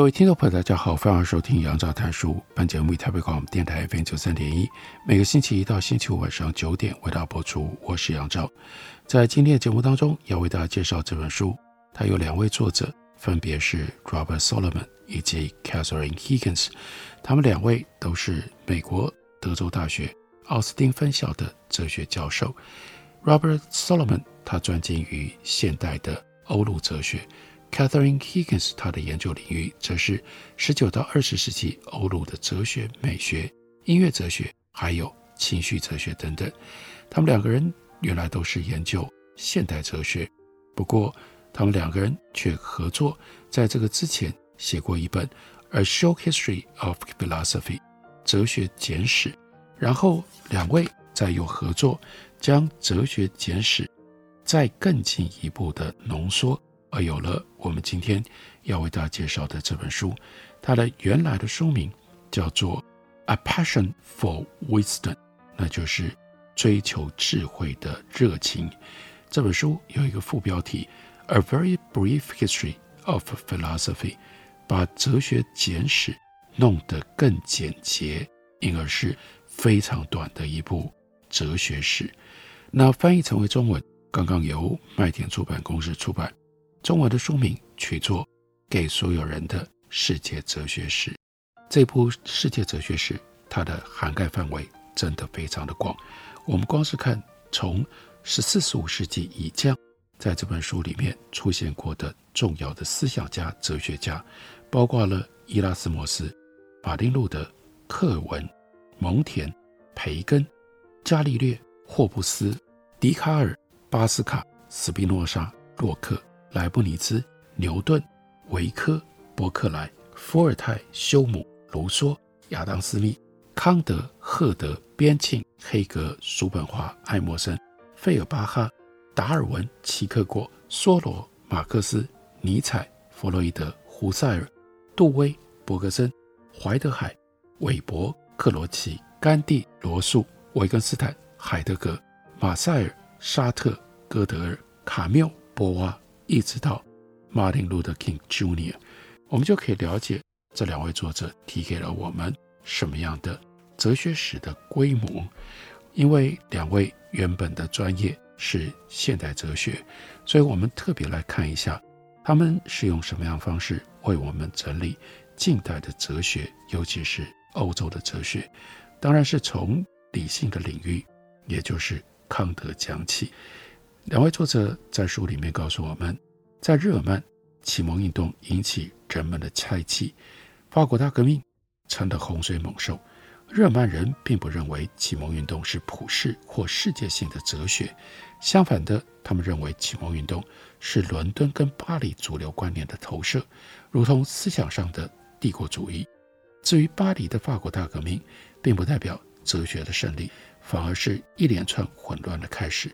各位听众朋友，大家好，欢迎收听杨照谈书。本节目以台北广播电台 FM 九三点一，每个星期一到星期五晚上九点为大家播出。我是杨照，在今天的节目当中，要为大家介绍这本书。它有两位作者，分别是 Robert Solomon 以及 Catherine Higgins。他们两位都是美国德州大学奥斯汀分校的哲学教授。Robert Solomon 他专精于现代的欧陆哲学。Catherine Higgins，她的研究领域则是十九到二十世纪欧陆的哲学、美学、音乐哲学，还有情绪哲学等等。他们两个人原来都是研究现代哲学，不过他们两个人却合作，在这个之前写过一本《A Short History of Philosophy》哲学简史，然后两位再又合作，将哲学简史再更进一步的浓缩。而有了我们今天要为大家介绍的这本书，它的原来的书名叫做《A Passion for Wisdom》，那就是追求智慧的热情。这本书有一个副标题《A Very Brief History of Philosophy》，把哲学简史弄得更简洁，因而是非常短的一部哲学史。那翻译成为中文，刚刚由麦田出版公司出版。中文的书名取作《给所有人的世界哲学史》。这部世界哲学史，它的涵盖范围真的非常的广。我们光是看从十四、十五世纪以降，在这本书里面出现过的重要的思想家、哲学家，包括了伊拉斯谟斯、马丁路德、克尔文、蒙田、培根、伽利略、霍布斯、笛卡尔、巴斯卡、斯宾诺莎、洛克。莱布尼兹、牛顿、维科、伯克莱、伏尔泰、休姆、卢梭、亚当·斯密、康德、赫德、边沁、黑格、叔本华、爱默生、费尔巴哈、达尔文、齐克果、梭罗、马克思、尼采、弗洛伊德、胡塞尔、杜威、柏格森、怀德海、韦伯、克罗齐、甘地、罗素、维根斯坦、海德格、马塞尔、沙特、歌德尔、卡缪、波娃。一直到 Martin Luther King Jr.，我们就可以了解这两位作者提给了我们什么样的哲学史的规模。因为两位原本的专业是现代哲学，所以我们特别来看一下他们是用什么样的方式为我们整理近代的哲学，尤其是欧洲的哲学。当然是从理性的领域，也就是康德讲起。两位作者在书里面告诉我们，在日耳曼启蒙运动引起人们的猜忌，法国大革命成了洪水猛兽。日耳曼人并不认为启蒙运动是普世或世界性的哲学，相反的，他们认为启蒙运动是伦敦跟巴黎主流观念的投射，如同思想上的帝国主义。至于巴黎的法国大革命，并不代表哲学的胜利，反而是一连串混乱的开始。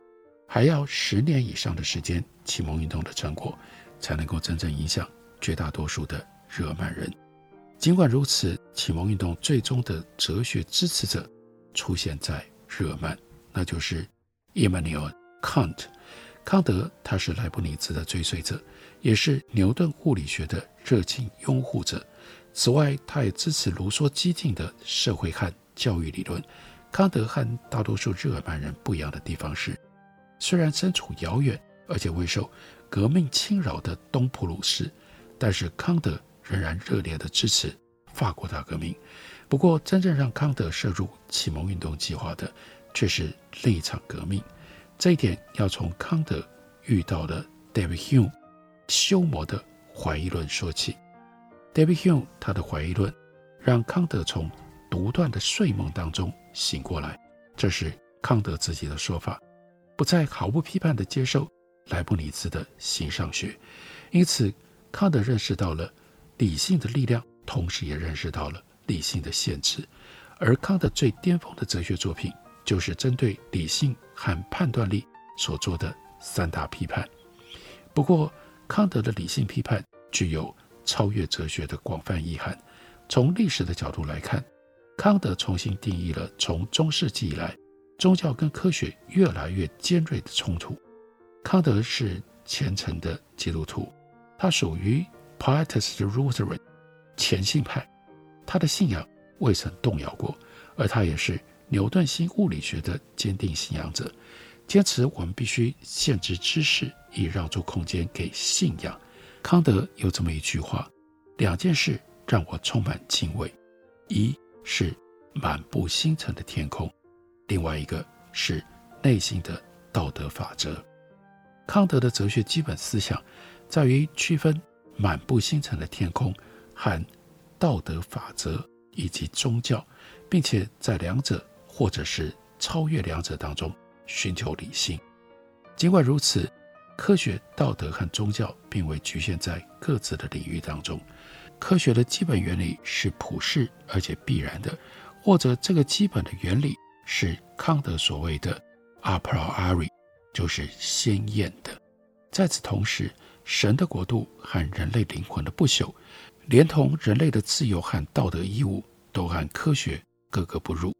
还要十年以上的时间，启蒙运动的成果才能够真正影响绝大多数的日耳曼人。尽管如此，启蒙运动最终的哲学支持者出现在日耳曼，那就是 Immanuel Kant。康德他是莱布尼兹的追随者，也是牛顿物理学的热情拥护者。此外，他也支持卢梭激进的社会和教育理论。康德和大多数日耳曼人不一样的地方是，虽然身处遥远而且未受革命侵扰的东普鲁士，但是康德仍然热烈地支持法国大革命。不过，真正让康德涉入启蒙运动计划的，却是另一场革命。这一点要从康德遇到的 David Hume 休谟的怀疑论说起。David Hume 他的怀疑论让康德从独断的睡梦当中醒过来，这是康德自己的说法。不再毫不批判地接受莱布尼兹的形上学。因此，康德认识到了理性的力量，同时也认识到了理性的限制。而康德最巅峰的哲学作品，就是针对理性和判断力所做的三大批判。不过，康德的理性批判具有超越哲学的广泛意涵。从历史的角度来看，康德重新定义了从中世纪以来宗教跟科学越来越尖锐的冲突。康德是虔诚的基督徒，他属于 Pietist Lutheran 虔信派，他的信仰未曾动摇过，而他也是牛顿新物理学的坚定信仰者。坚持我们必须限制知识，以让出空间给信仰。康德有这么一句话：两件事让我充满敬畏，一是满布星辰的天空，另外一个是内心的道德法则。康德的哲学基本思想在于区分满布星辰的天空和道德法则以及宗教，并且在两者或者是超越两者当中。寻求理性。尽管如此，科学、道德和宗教并未局限在各自的领域当中。科学的基本原理是普世而且必然的，或者这个基本的原理是康德所谓的 a priori，就是鲜艳的。在此同时，神的国度和人类灵魂的不朽，连同人类的自由和道德义务，都和科学格格不入。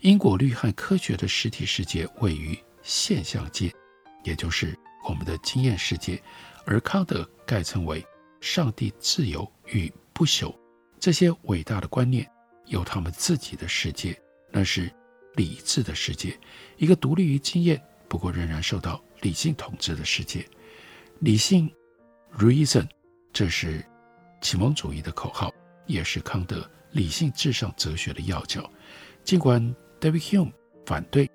因果律和科学的实体世界位于现象界，也就是我们的经验世界，而康德概称为上帝自由与不朽。这些伟大的观念有他们自己的世界，那是理智的世界，一个独立于经验，不过仍然受到理性统治的世界。理性 （reason） 这是启蒙主义的口号，也是康德理性至上哲学的要角。尽管 David Hume 反对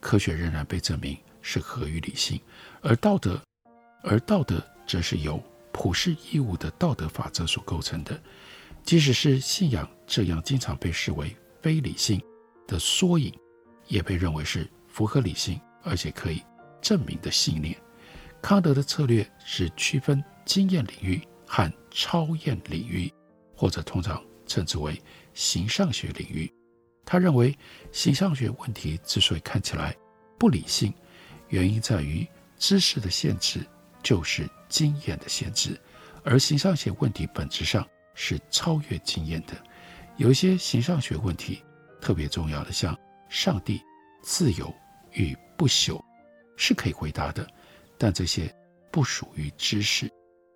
科学，仍然被证明是合于理性，而道德，而道德则是由普世义务的道德法则所构成的。即使是信仰这样经常被视为非理性的缩影，也被认为是符合理性而且可以证明的信念。康德的策略是区分经验领域和超验领域，或者通常称之为形上学领域。他认为，形上学问题之所以看起来不理性，原因在于知识的限制就是经验的限制，而形上学问题本质上是超越经验的。有一些形上学问题特别重要的，像上帝、自由与不朽，是可以回答的，但这些不属于知识。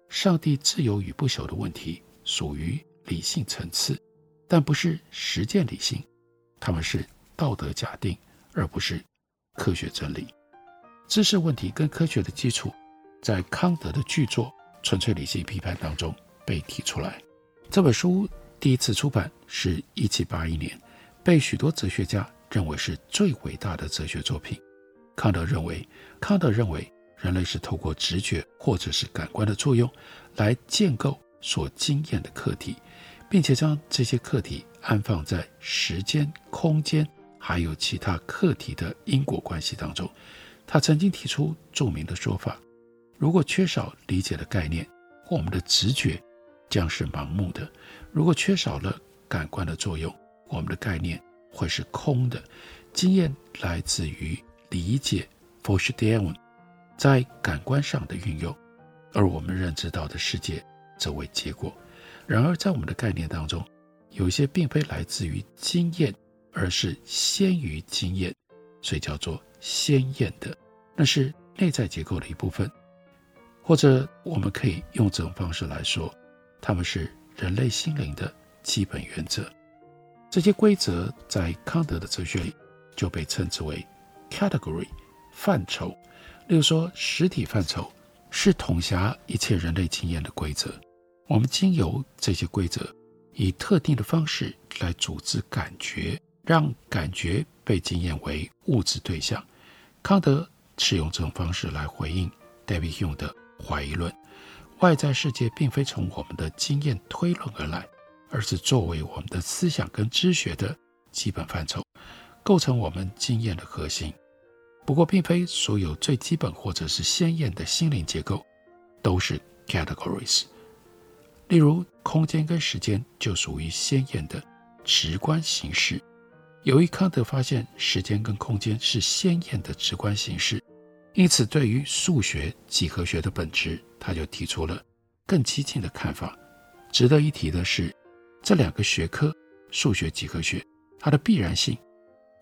上帝、自由与不朽的问题属于理性层次，但不是实践理性。他们是道德假定，而不是科学真理。知识问题跟科学的基础，在康德的巨作《纯粹理性批判》当中被提出来。这本书第一次出版是一七八一年，被许多哲学家认为是最伟大的哲学作品。康德认为，康德认为人类是透过直觉或者是感官的作用来建构所经验的客体，并且将这些客体。安放在时间、空间，还有其他客体的因果关系当中。他曾经提出著名的说法：如果缺少理解的概念，我们的直觉将是盲目的；如果缺少了感官的作用，我们的概念会是空的。经验来自于理解 （Vorstellung） 在感官上的运用，而我们认知到的世界则为结果。然而，在我们的概念当中，有些并非来自于经验，而是先于经验，所以叫做先验的，那是内在结构的一部分。或者我们可以用这种方式来说，它们是人类心灵的基本原则。这些规则在康德的哲学里就被称之为 category 范畴。例如说，实体范畴是统辖一切人类经验的规则。我们经由这些规则。以特定的方式来组织感觉，让感觉被经验为物质对象。康德是用这种方式来回应 David Hume 的怀疑论：外在世界并非从我们的经验推论而来，而是作为我们的思想跟知学的基本范畴，构成我们经验的核心。不过，并非所有最基本或者是鲜艳的心灵结构都是 categories。例如，空间跟时间就属于鲜艳的直观形式。由于康德发现时间跟空间是鲜艳的直观形式，因此对于数学几何学的本质，他就提出了更激进的看法。值得一提的是，这两个学科数学几何学，它的必然性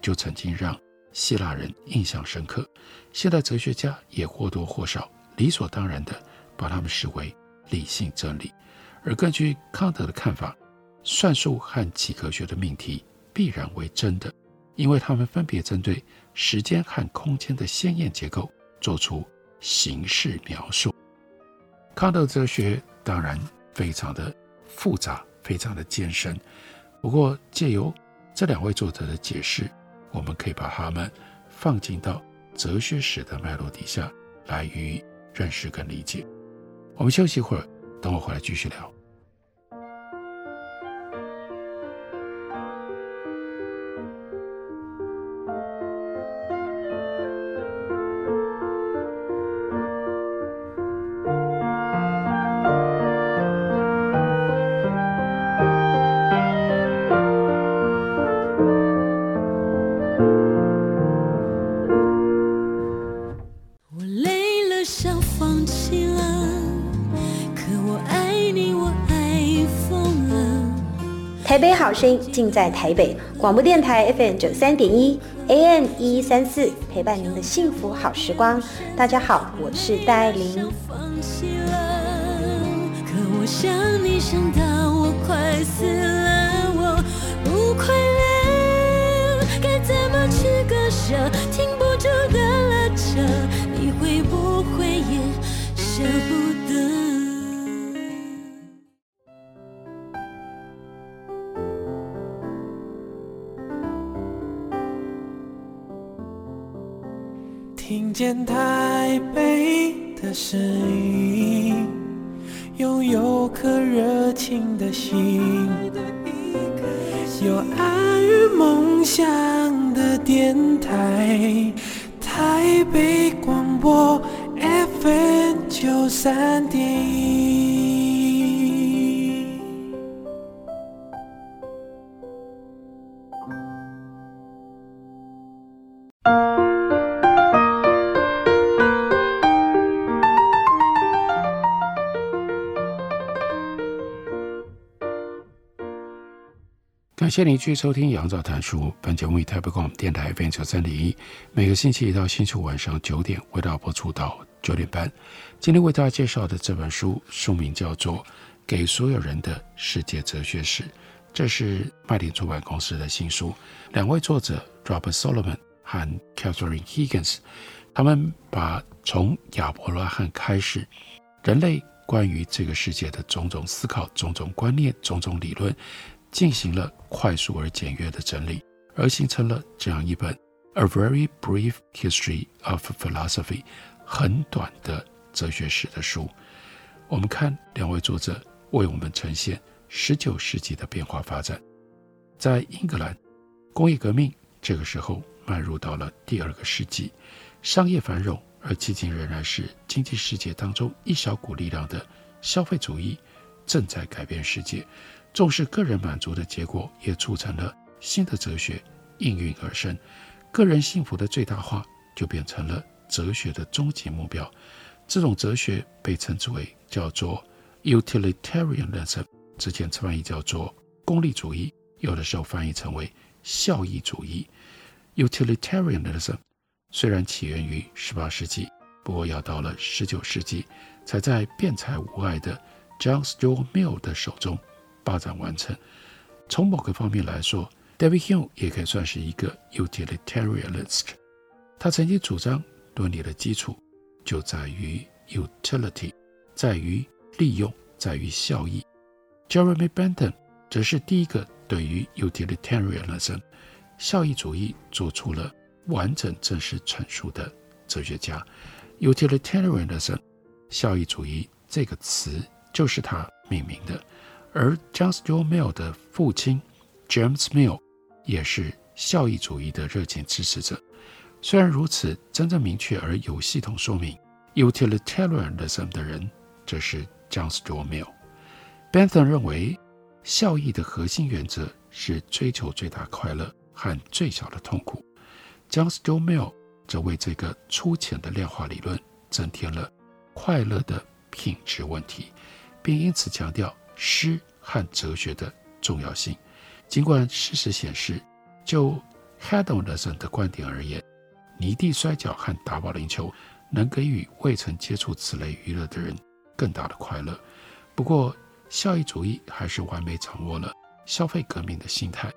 就曾经让希腊人印象深刻，现代哲学家也或多或少理所当然地把它们视为理性真理。而根据康德的看法，算术和几何学的命题必然为真的，因为它们分别针对时间和空间的鲜艳结构做出形式描述。康德哲学当然非常的复杂，非常的艰深。不过借由这两位作者的解释，我们可以把他们放进到哲学史的脉络底下来予以认识跟理解。我们休息一会儿。等我回来继续聊。好声音尽在台北广播电台 FM 九三点一 AM 一一三四，陪伴您的幸福好时光。大家好，我是戴爱玲。可我想你想到我快死了，我不快乐，该怎么去割舍？停不住的拉扯，你会不会也舍不得？听见台北的声音，拥有颗热情的心，有爱与梦想的电台，台北广播 FM 九三感谢您继续收听《杨照谈书》。本节目以台北广播电台 FM 九三点一，每个星期一到星期五晚上九点，为大家播出到九点半。今天为大家介绍的这本书，书名叫做《给所有人的世界哲学史》，这是麦田出版公司的新书。两位作者 Robert Solomon 和 Catherine Higgins，他们把从亚伯拉罕开始，人类关于这个世界的种种思考、种种观念、种种理论。进行了快速而简约的整理，而形成了这样一本《A Very Brief History of Philosophy》很短的哲学史的书。我们看两位作者为我们呈现十九世纪的变化发展。在英格兰，工业革命这个时候迈入到了第二个世纪，商业繁荣，而迄今仍然是经济世界当中一小股力量的消费主义正在改变世界。重视个人满足的结果，也促成了新的哲学应运而生。个人幸福的最大化，就变成了哲学的终极目标。这种哲学被称之为叫做 utilitarianism，之前翻译叫做功利主义，有的时候翻译成为效益主义。utilitarianism 虽然起源于18世纪，不过要到了19世纪，才在辩才无碍的 John Stuart Mill 的手中。发展完成。从某个方面来说，David Hume 也可以算是一个 utilitarianist。他曾经主张伦理的基础就在于 utility，在于利用，在于效益。Jeremy Bentham 则是第一个对于 utilitarianism 效益主义做出了完整正式陈述的哲学家。utilitarianism 效益主义这个词就是他命名的。而 John Stuart Mill 的父亲 James Mill 也是效益主义的热情支持者。虽然如此，真正明确而有系统说明 utilitarianism 的人，这是 John Stuart Mill。Bentham 认为，效益的核心原则是追求最大快乐和最小的痛苦。John Stuart Mill 则为这个粗浅的量化理论增添了快乐的品质问题，并因此强调诗和哲学的重要性。尽管事实显示，就 Hedonism 的观点而言，泥地摔跤和打保龄球能给予未曾接触此类娱乐的人更大的快乐。不过，效益主义还是完美掌握了消费革命的心态，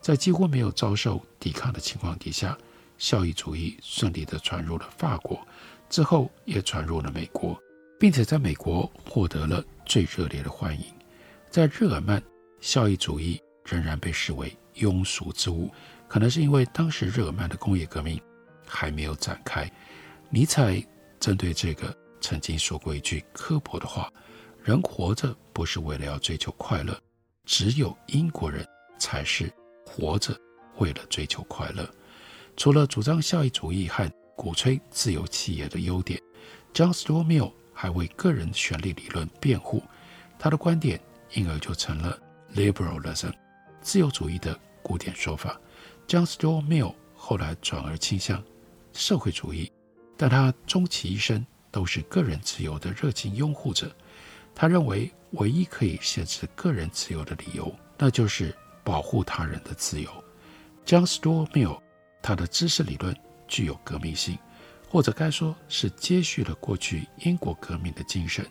在几乎没有遭受抵抗的情况底下，效益主义顺利地传入了法国，之后也传入了美国，并且在美国获得了最热烈的欢迎。在日耳曼，效益主义仍然被视为庸俗之物，可能是因为当时日耳曼的工业革命还没有展开。尼采针对这个曾经说过一句刻薄的话：“人活着不是为了要追求快乐，只有英国人才是活着为了追求快乐。”除了主张效益主义和鼓吹自由企业的优点，John Stuart Mill 还为个人权利理论辩护。他的观点因而就成了 liberalism 自由主义的古典说法。John Stuart Mill 后来转而倾向社会主义，但他终其一生都是个人自由的热情拥护者。他认为，唯一可以限制个人自由的理由，那就是保护他人的自由。John Stuart Mill 他的知识理论具有革命性，或者该说是接续了过去英国革命的精神，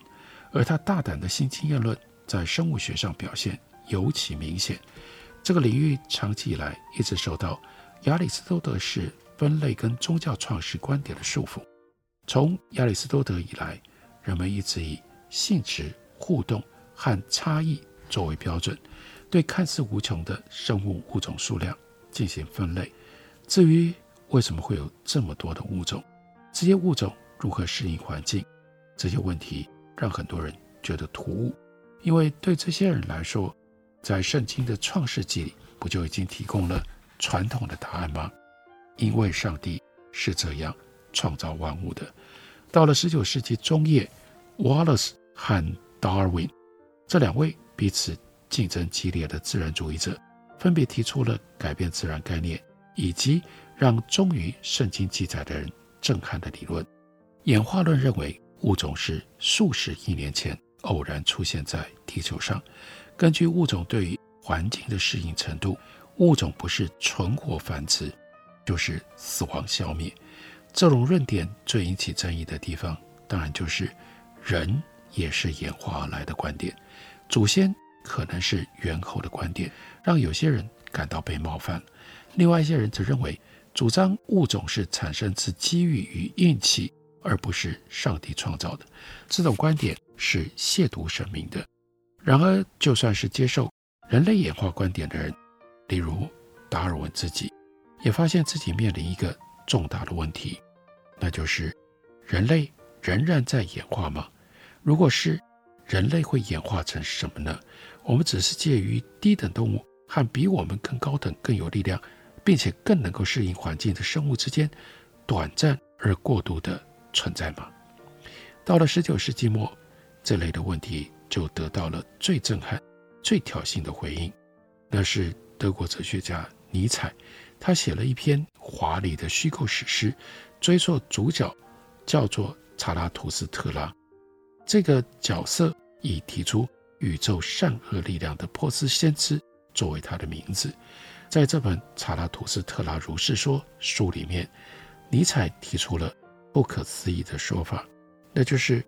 而他大胆的新经验论在生物学上表现尤其明显。这个领域长期以来一直受到亚里士多德式分类跟宗教创世观点的束缚。从亚里士多德以来，人们一直以性质、互动和差异作为标准，对看似无穷的生物物种数量进行分类。至于为什么会有这么多的物种，这些物种如何适应环境，这些问题让很多人觉得突兀，因为对这些人来说，在圣经的创世纪里不就已经提供了传统的答案吗？因为上帝是这样创造万物的。到了十九世纪中叶，Wallace 和 Darwin 这两位彼此竞争激烈的自然主义者，分别提出了改变自然概念。以及让忠于圣经记载的人震撼的理论，演化论认为物种是数十亿年前偶然出现在地球上。根据物种对于环境的适应程度，物种不是存活繁殖，就是死亡消灭。这种论点最引起争议的地方，当然就是人也是演化而来的观点，祖先可能是猿猴的观点，让有些人感到被冒犯。另外一些人则认为，主张物种是产生自机遇与运气，而不是上帝创造的。这种观点是亵渎神明的。然而，就算是接受人类演化观点的人，例如达尔文自己，也发现自己面临一个重大的问题，那就是人类仍然在演化吗？如果是，人类会演化成什么呢？我们只是介于低等动物和比我们更高等、更有力量。并且更能够适应环境的生物之间，短暂而过渡的存在吗？到了十九世纪末，这类的问题就得到了最震撼、最挑衅的回应。那是德国哲学家尼采，他写了一篇华丽的虚构史诗，追溯主角叫做查拉图斯特拉。这个角色以提出宇宙善恶力量的波斯先知作为他的名字。在这本《查拉图斯特拉如是说》书里面，尼采提出了不可思议的说法，那就是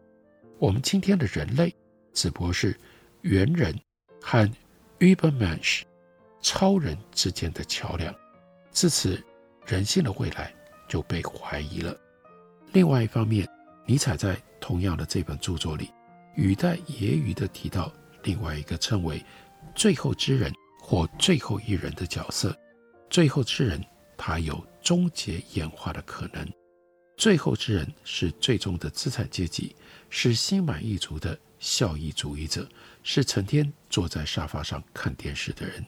我们今天的人类只不过是猿人和 Übermensch 超人之间的桥梁。自此，人性的未来就被怀疑了。另外一方面，尼采在同样的这本著作里，语带揶揄地提到另外一个称为“最后之人”。或最后一人的角色，最后之人，他有终结演化的可能。最后之人是最终的资产阶级，是心满意足的效益主义者，是成天坐在沙发上看电视的人。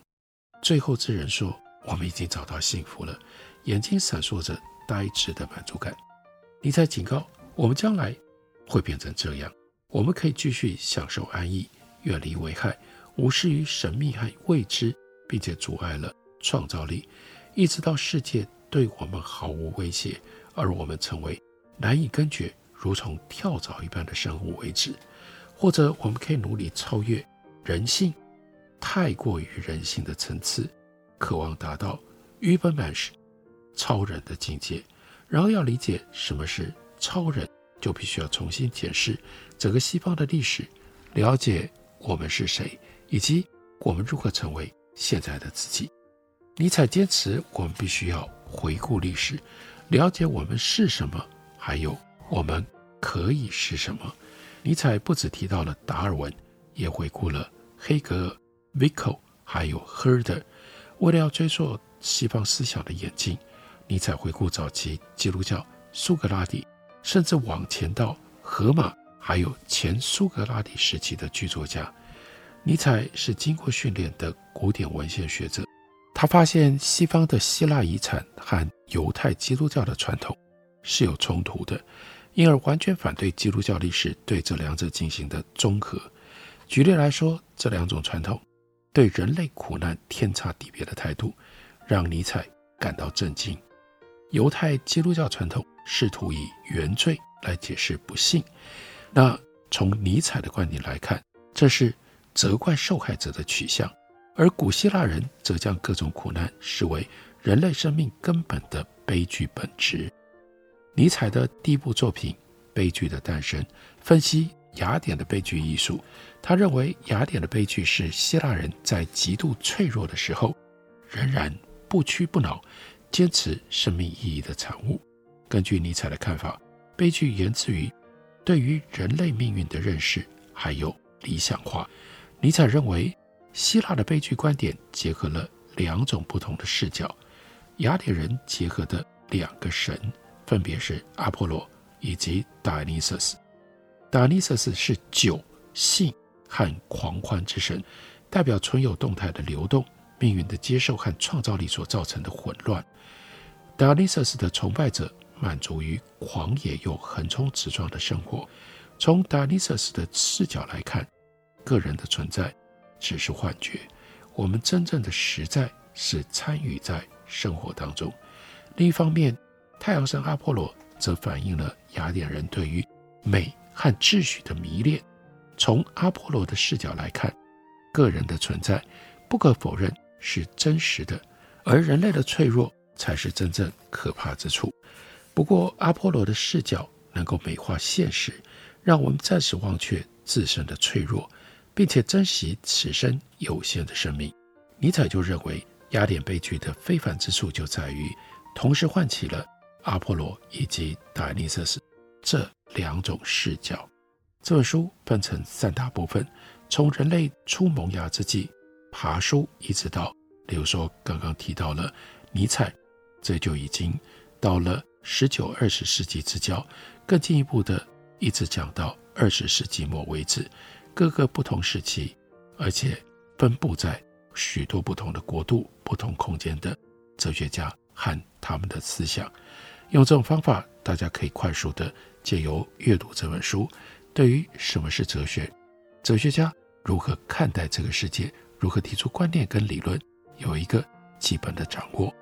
最后之人说：“我们已经找到幸福了，眼睛闪烁着呆滞的满足感。尼采警告我们，将来会变成这样。我们可以继续享受安逸，远离危害，无视于神秘和未知，并且阻碍了创造力，一直到世界对我们毫无威胁，而我们成为难以根绝、如同跳蚤一般的生物为止。或者，我们可以努力超越人性太过于人性的层次，渴望达到 Übermensch 超人的境界。然后，要理解什么是超人，就必须要重新检视整个西方的历史，了解我们是谁，以及我们如何成为现在的自己。尼采坚持，我们必须要回顾历史，了解我们是什么，还有我们可以是什么。尼采不只提到了达尔文，也回顾了黑格尔、Vico 还有赫德。为了要追溯西方思想的演进，尼采回顾早期基督教、苏格拉底，甚至往前到荷马，还有前苏格拉底时期的剧作家。尼采是经过训练的古典文献学者，他发现西方的希腊遗产和犹太基督教的传统是有冲突的。因而完全反对基督教历史对这两者进行的综合。举例来说，这两种传统对人类苦难天差地别的态度，让尼采感到震惊。犹太基督教传统试图以原罪来解释不幸，那从尼采的观点来看，这是责怪受害者的取向；而古希腊人则将各种苦难视为人类生命根本的悲剧本质。尼采的第一部作品《悲剧的诞生》分析雅典的悲剧艺术。他认为雅典的悲剧是希腊人在极度脆弱的时候，仍然不屈不挠，坚持生命意义的产物。根据尼采的看法，悲剧源自于对于人类命运的认识，还有理想化。尼采认为，希腊的悲剧观点结合了两种不同的视角，雅典人结合的两个神。分别是阿波罗以及达尼瑟斯。达尼瑟斯是酒、性和狂欢之神，代表存有动态的流动、命运的接受和创造力所造成的混乱。达尼瑟斯的崇拜者满足于狂野又横冲直撞的生活。从达尼瑟斯的视角来看，个人的存在只是幻觉，我们真正的实在是参与在生活当中。另一方面，太阳神阿波罗则反映了雅典人对于美和秩序的迷恋。从阿波罗的视角来看，个人的存在不可否认是真实的，而人类的脆弱才是真正可怕之处。不过，阿波罗的视角能够美化现实，让我们暂时忘却自身的脆弱，并且珍惜此生有限的生命。尼采就认为，雅典悲剧的非凡之处就在于同时唤起了。阿波罗以及达尼瑟斯这两种视角，这本书分成三大部分，从人类出萌芽之际爬书，一直到，比如说刚刚提到了尼采，这就已经到了十九、二十世纪之交，更进一步的一直讲到二十世纪末为止，各个不同时期，而且分布在许多不同的国度、不同空间的哲学家和他们的思想。用这种方法，大家可以快速的借由阅读这本书，对于什么是哲学，哲学家如何看待这个世界，如何提出观念跟理论，有一个基本的掌握。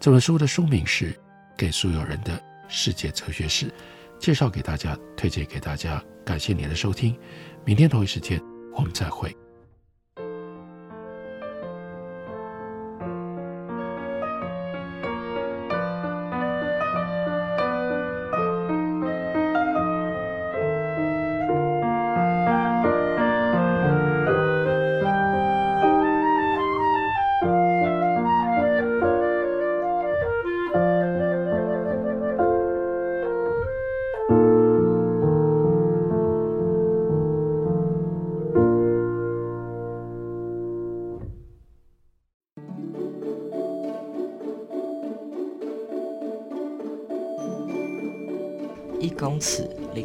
这本书的书名是《给所有人的世界哲学史》，介绍给大家，推荐给大家。感谢您的收听，明天同一时间我们再会。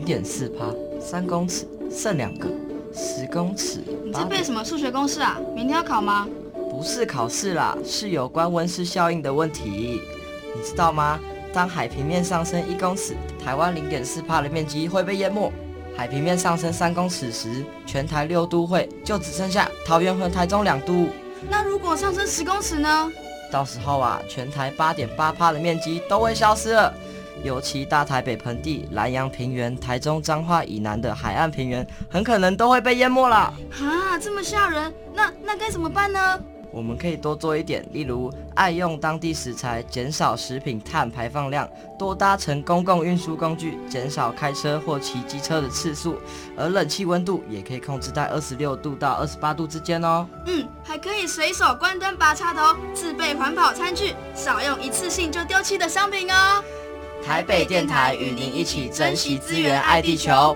点四趴，三公尺剩两个，十公尺。你在背什么数学公式啊？明天要考吗？不是考试啦，是有关温室效应的问题。你知道吗？当海平面上升一公尺，台湾零点四帕的面积会被淹没；海平面上升三公尺时，全台六都会就只剩下桃园和台中两都。那如果上升十公尺呢？到时候啊，全台八点八帕的面积都会消失了。尤其大台北盆地、南洋平原、台中彰化以南的海岸平原，很可能都会被淹没了。啊，这么吓人！那那该怎么办呢？我们可以多做一点，例如爱用当地食材，减少食品碳排放量；多搭乘公共运输工具，减少开车或骑机车的次数。而冷气温度也可以控制在二十六度到二十八度之间哦。嗯，还可以随手关灯、拔插头，自备环保餐具，少用一次性就丢弃的商品哦。台北电台与您一起珍惜资源，爱地球。